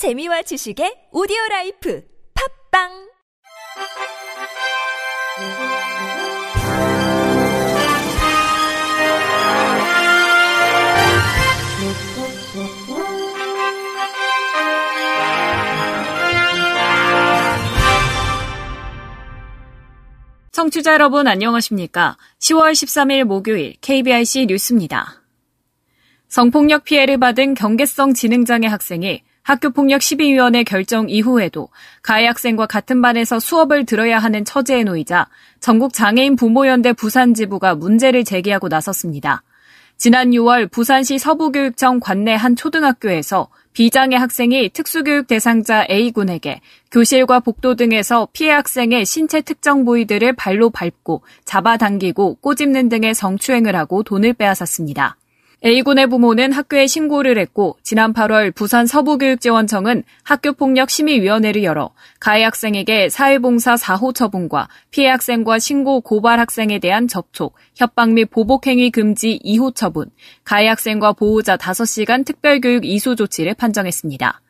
재미와 지식의 오디오 라이프 팝빵 청취자 여러분 안녕하십니까? 10월 13일 목요일 KBIC 뉴스입니다. 성폭력 피해를 받은 경계성 지능장애 학생이 학교폭력 12위원회 결정 이후에도 가해 학생과 같은 반에서 수업을 들어야 하는 처지에 놓이자 전국 장애인 부모연대 부산지부가 문제를 제기하고 나섰습니다. 지난 6월 부산시 서부교육청 관내 한 초등학교에서 비장애 학생이 특수교육 대상자 A군에게 교실과 복도 등에서 피해 학생의 신체 특정 부위들을 발로 밟고 잡아당기고 꼬집는 등의 성추행을 하고 돈을 빼앗았습니다. A군의 부모는 학교에 신고를 했고 지난 8월 부산 서부교육지원청은 학교폭력 심의위원회를 열어 가해 학생에게 사회봉사 4호 처분과 피해 학생과 신고 고발 학생에 대한 접촉, 협박 및 보복행위 금지 2호 처분, 가해 학생과 보호자 5시간 특별교육 이수 조치를 판정했습니다.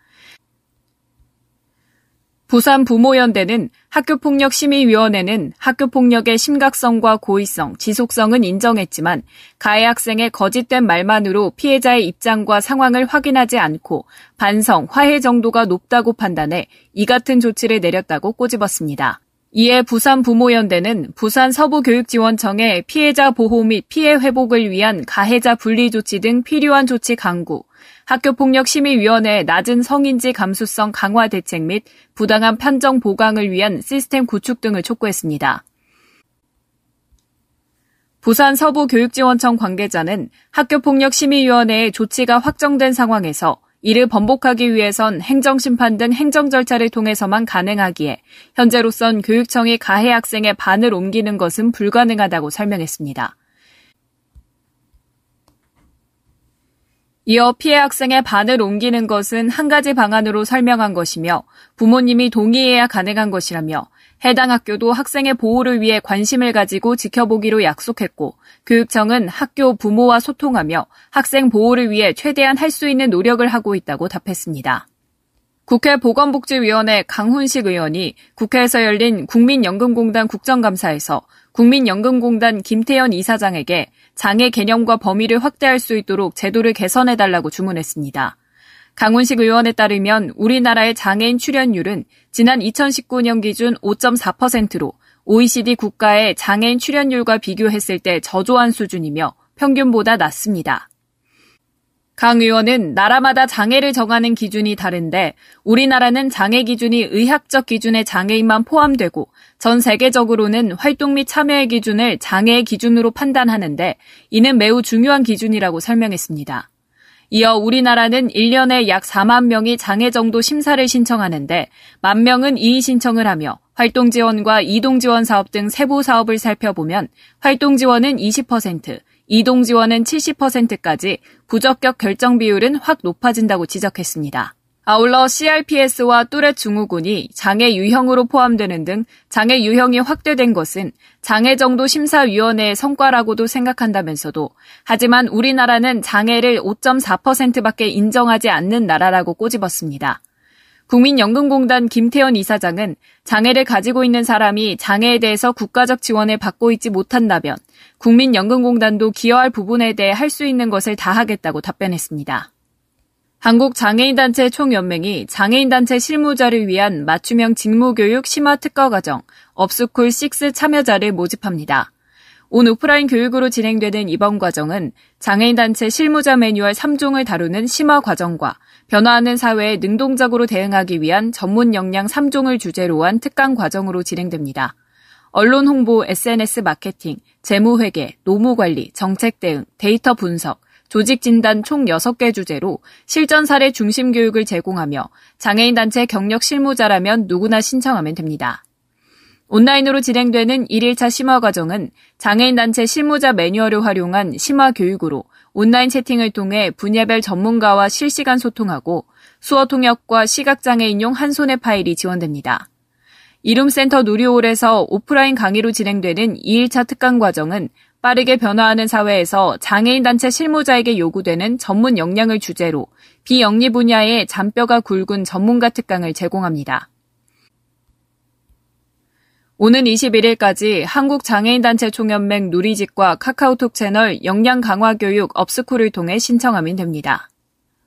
부산 부모연대는 학교폭력심의위원회는 학교폭력의 심각성과 고의성, 지속성은 인정했지만 가해 학생의 거짓된 말만으로 피해자의 입장과 상황을 확인하지 않고 반성, 화해 정도가 높다고 판단해 이 같은 조치를 내렸다고 꼬집었습니다. 이에 부산 부모연대는 부산 서부교육지원청에 피해자 보호 및 피해 회복을 위한 가해자 분리 조치 등 필요한 조치 강구, 학교폭력심의위원회 낮은 성인지 감수성 강화 대책 및 부당한 판정 보강을 위한 시스템 구축 등을 촉구했습니다. 부산 서부교육지원청 관계자는 학교폭력심의위원회의 조치가 확정된 상황에서 이를 번복하기 위해선 행정심판 등 행정 절차를 통해서만 가능하기에 현재로선 교육청이 가해 학생의 반을 옮기는 것은 불가능하다고 설명했습니다. 이어 피해 학생의 반을 옮기는 것은 한 가지 방안으로 설명한 것이며 부모님이 동의해야 가능한 것이라며 해당 학교도 학생의 보호를 위해 관심을 가지고 지켜보기로 약속했고 교육청은 학교 부모와 소통하며 학생 보호를 위해 최대한 할 수 있는 노력을 하고 있다고 답했습니다. 국회 보건복지위원회 강훈식 의원이 국회에서 열린 국민연금공단 국정감사에서 국민연금공단 김태현 이사장에게 장애 개념과 범위를 확대할 수 있도록 제도를 개선해달라고 주문했습니다. 강훈식 의원에 따르면 우리나라의 장애인 출연율은 지난 2019년 기준 5.4%로 OECD 국가의 장애인 출연율과 비교했을 때 저조한 수준이며 평균보다 낮습니다. 강 의원은 나라마다 장애를 정하는 기준이 다른데 우리나라는 장애 기준이 의학적 기준의 장애인만 포함되고 전 세계적으로는 활동 및 참여의 기준을 장애의 기준으로 판단하는데 이는 매우 중요한 기준이라고 설명했습니다. 이어 우리나라는 1년에 약 4만 명이 장애 정도 심사를 신청하는데 만 명은 이의 신청을 하며 활동 지원과 이동 지원 사업 등 세부 사업을 살펴보면 활동 지원은 20%, 이동 지원은 70%까지 부적격 결정 비율은 확 높아진다고 지적했습니다. 아울러 CRPS와 뚜렛 증후군이 장애 유형으로 포함되는 등 장애 유형이 확대된 것은 장애 정도 심사위원회의 성과라고도 생각한다면서도 하지만 우리나라는 장애를 5.4%밖에 인정하지 않는 나라라고 꼬집었습니다. 국민연금공단 김태현 이사장은 장애를 가지고 있는 사람이 장애에 대해서 국가적 지원을 받고 있지 못한다면 국민연금공단도 기여할 부분에 대해 할 수 있는 것을 다 하겠다고 답변했습니다. 한국장애인단체 총연맹이 장애인단체 실무자를 위한 맞춤형 직무교육 심화 특화과정 업스쿨 6 참여자를 모집합니다. 온 오프라인 교육으로 진행되는 이번 과정은 장애인단체 실무자 매뉴얼 3종을 다루는 심화 과정과 변화하는 사회에 능동적으로 대응하기 위한 전문 역량 3종을 주제로 한 특강 과정으로 진행됩니다. 언론 홍보, SNS 마케팅, 재무회계, 노무관리, 정책 대응, 데이터 분석, 조직 진단 총 6개 주제로 실전 사례 중심 교육을 제공하며 장애인 단체 경력 실무자라면 누구나 신청하면 됩니다. 온라인으로 진행되는 1일차 심화 과정은 장애인 단체 실무자 매뉴얼을 활용한 심화 교육으로 온라인 채팅을 통해 분야별 전문가와 실시간 소통하고 수어 통역과 시각장애인용 한 손의 파일이 지원됩니다. 이룸센터 누리홀에서 오프라인 강의로 진행되는 2일차 특강 과정은 빠르게 변화하는 사회에서 장애인 단체 실무자에게 요구되는 전문 역량을 주제로 비영리 분야의 잔뼈가 굵은 전문가 특강을 제공합니다. 오는 21일까지 한국장애인단체 총연맹 누리집과 카카오톡 채널 역량 강화 교육 업스쿨을 통해 신청하면 됩니다.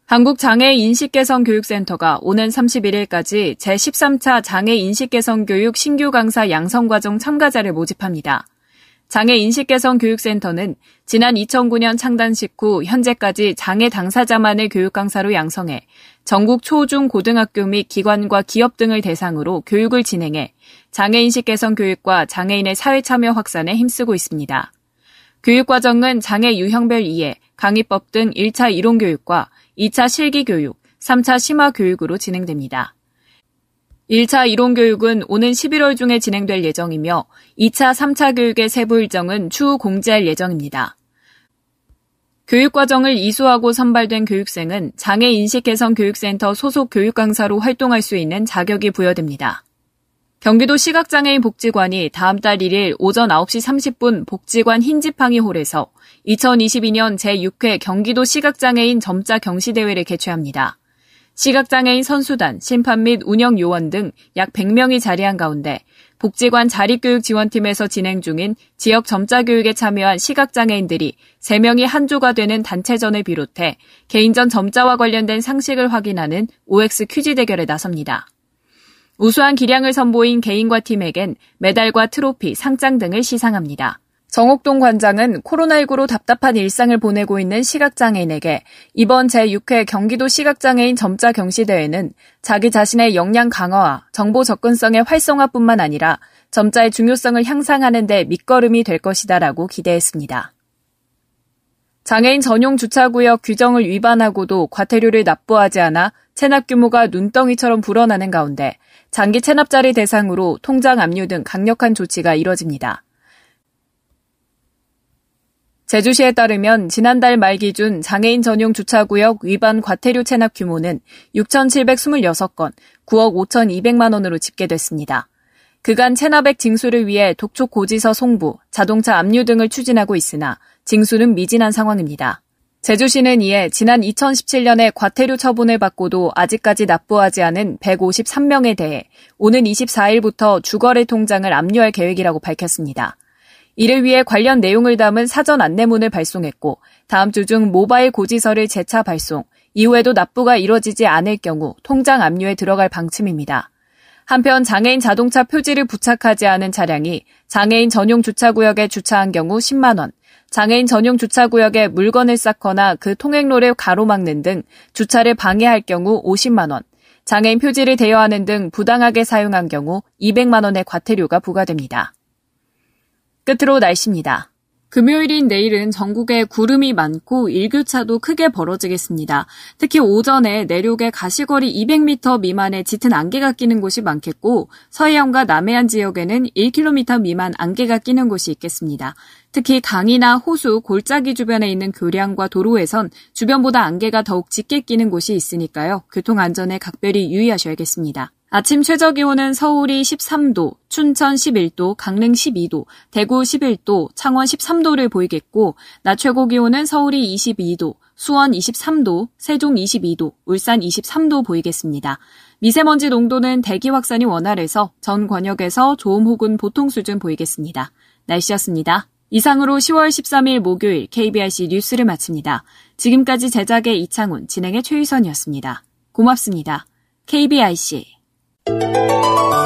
한국장애인 인식개선 교육센터가 오는 31일까지 제13차 장애 인식개선 교육 신규 강사 양성과정 참가자를 모집합니다. 장애 인식개선 교육센터는 지난 2009년 창단식 후 현재까지 장애 당사자만을 교육 강사로 양성해 전국 초중 고등학교 및 기관과 기업 등을 대상으로 교육을 진행해 장애인식 개선 교육과 장애인의 사회 참여 확산에 힘쓰고 있습니다. 교육 과정은 장애 유형별 이해, 강의법 등 1차 이론 교육과 2차 실기 교육, 3차 심화 교육으로 진행됩니다. 1차 이론 교육은 오는 11월 중에 진행될 예정이며 2차, 3차 교육의 세부 일정은 추후 공지할 예정입니다. 교육과정을 이수하고 선발된 교육생은 장애인식개선교육센터 소속 교육강사로 활동할 수 있는 자격이 부여됩니다. 경기도 시각장애인 복지관이 다음 달 1일 오전 9시 30분 복지관 흰지팡이 홀에서 2022년 제6회 경기도 시각장애인 점자 경시대회를 개최합니다. 시각장애인 선수단, 심판 및 운영 요원 등 약 100명이 자리한 가운데 복지관 자립교육지원팀에서 진행 중인 지역 점자 교육에 참여한 시각장애인들이 3명이 한 조가 되는 단체전을 비롯해 개인전 점자와 관련된 상식을 확인하는 OX 퀴즈 대결에 나섭니다. 우수한 기량을 선보인 개인과 팀에겐 메달과 트로피, 상장 등을 시상합니다. 정옥동 관장은 코로나19로 답답한 일상을 보내고 있는 시각장애인에게 이번 제6회 경기도 시각장애인 점자 경시대회는 자기 자신의 역량 강화와 정보 접근성의 활성화뿐만 아니라 점자의 중요성을 향상하는 데 밑거름이 될 것이다라고 기대했습니다. 장애인 전용 주차구역 규정을 위반하고도 과태료를 납부하지 않아 체납 규모가 눈덩이처럼 불어나는 가운데 장기 체납자를 대상으로 통장 압류 등 강력한 조치가 이뤄집니다. 제주시에 따르면 지난달 말 기준 장애인 전용 주차구역 위반 과태료 체납 규모는 6,726건, 9억 5,200만 원으로 집계됐습니다. 그간 체납액 징수를 위해 독촉 고지서 송부, 자동차 압류 등을 추진하고 있으나 징수는 미진한 상황입니다. 제주시는 이에 지난 2017년에 과태료 처분을 받고도 아직까지 납부하지 않은 153명에 대해 오는 24일부터 주거래 통장을 압류할 계획이라고 밝혔습니다. 이를 위해 관련 내용을 담은 사전 안내문을 발송했고 다음 주 중 모바일 고지서를 재차 발송, 이후에도 납부가 이뤄지지 않을 경우 통장 압류에 들어갈 방침입니다. 한편 장애인 자동차 표지를 부착하지 않은 차량이 장애인 전용 주차구역에 주차한 경우 10만 원, 장애인 전용 주차구역에 물건을 쌓거나 그 통행로를 가로막는 등 주차를 방해할 경우 50만 원, 장애인 표지를 대여하는 등 부당하게 사용한 경우 200만 원의 과태료가 부과됩니다. 끝으로 날씨입니다. 금요일인 내일은 전국에 구름이 많고 일교차도 크게 벌어지겠습니다. 특히 오전에 내륙에 가시거리 200m 미만의 짙은 안개가 끼는 곳이 많겠고 서해안과 남해안 지역에는 1km 미만 안개가 끼는 곳이 있겠습니다. 특히 강이나 호수, 골짜기 주변에 있는 교량과 도로에선 주변보다 안개가 더욱 짙게 끼는 곳이 있으니까요. 교통 안전에 각별히 유의하셔야겠습니다. 아침 최저 기온은 서울이 13도, 춘천 11도, 강릉 12도, 대구 11도, 창원 13도를 보이겠고, 낮 최고 기온은 서울이 22도, 수원 23도, 세종 22도, 울산 23도 보이겠습니다. 미세먼지 농도는 대기 확산이 원활해서 전 권역에서 좋음 혹은 보통 수준 보이겠습니다. 날씨였습니다. 이상으로 10월 13일 목요일 KBRC 뉴스를 마칩니다. 지금까지 제작의 이창훈, 진행의 최유선이었습니다. 고맙습니다. KBRC Música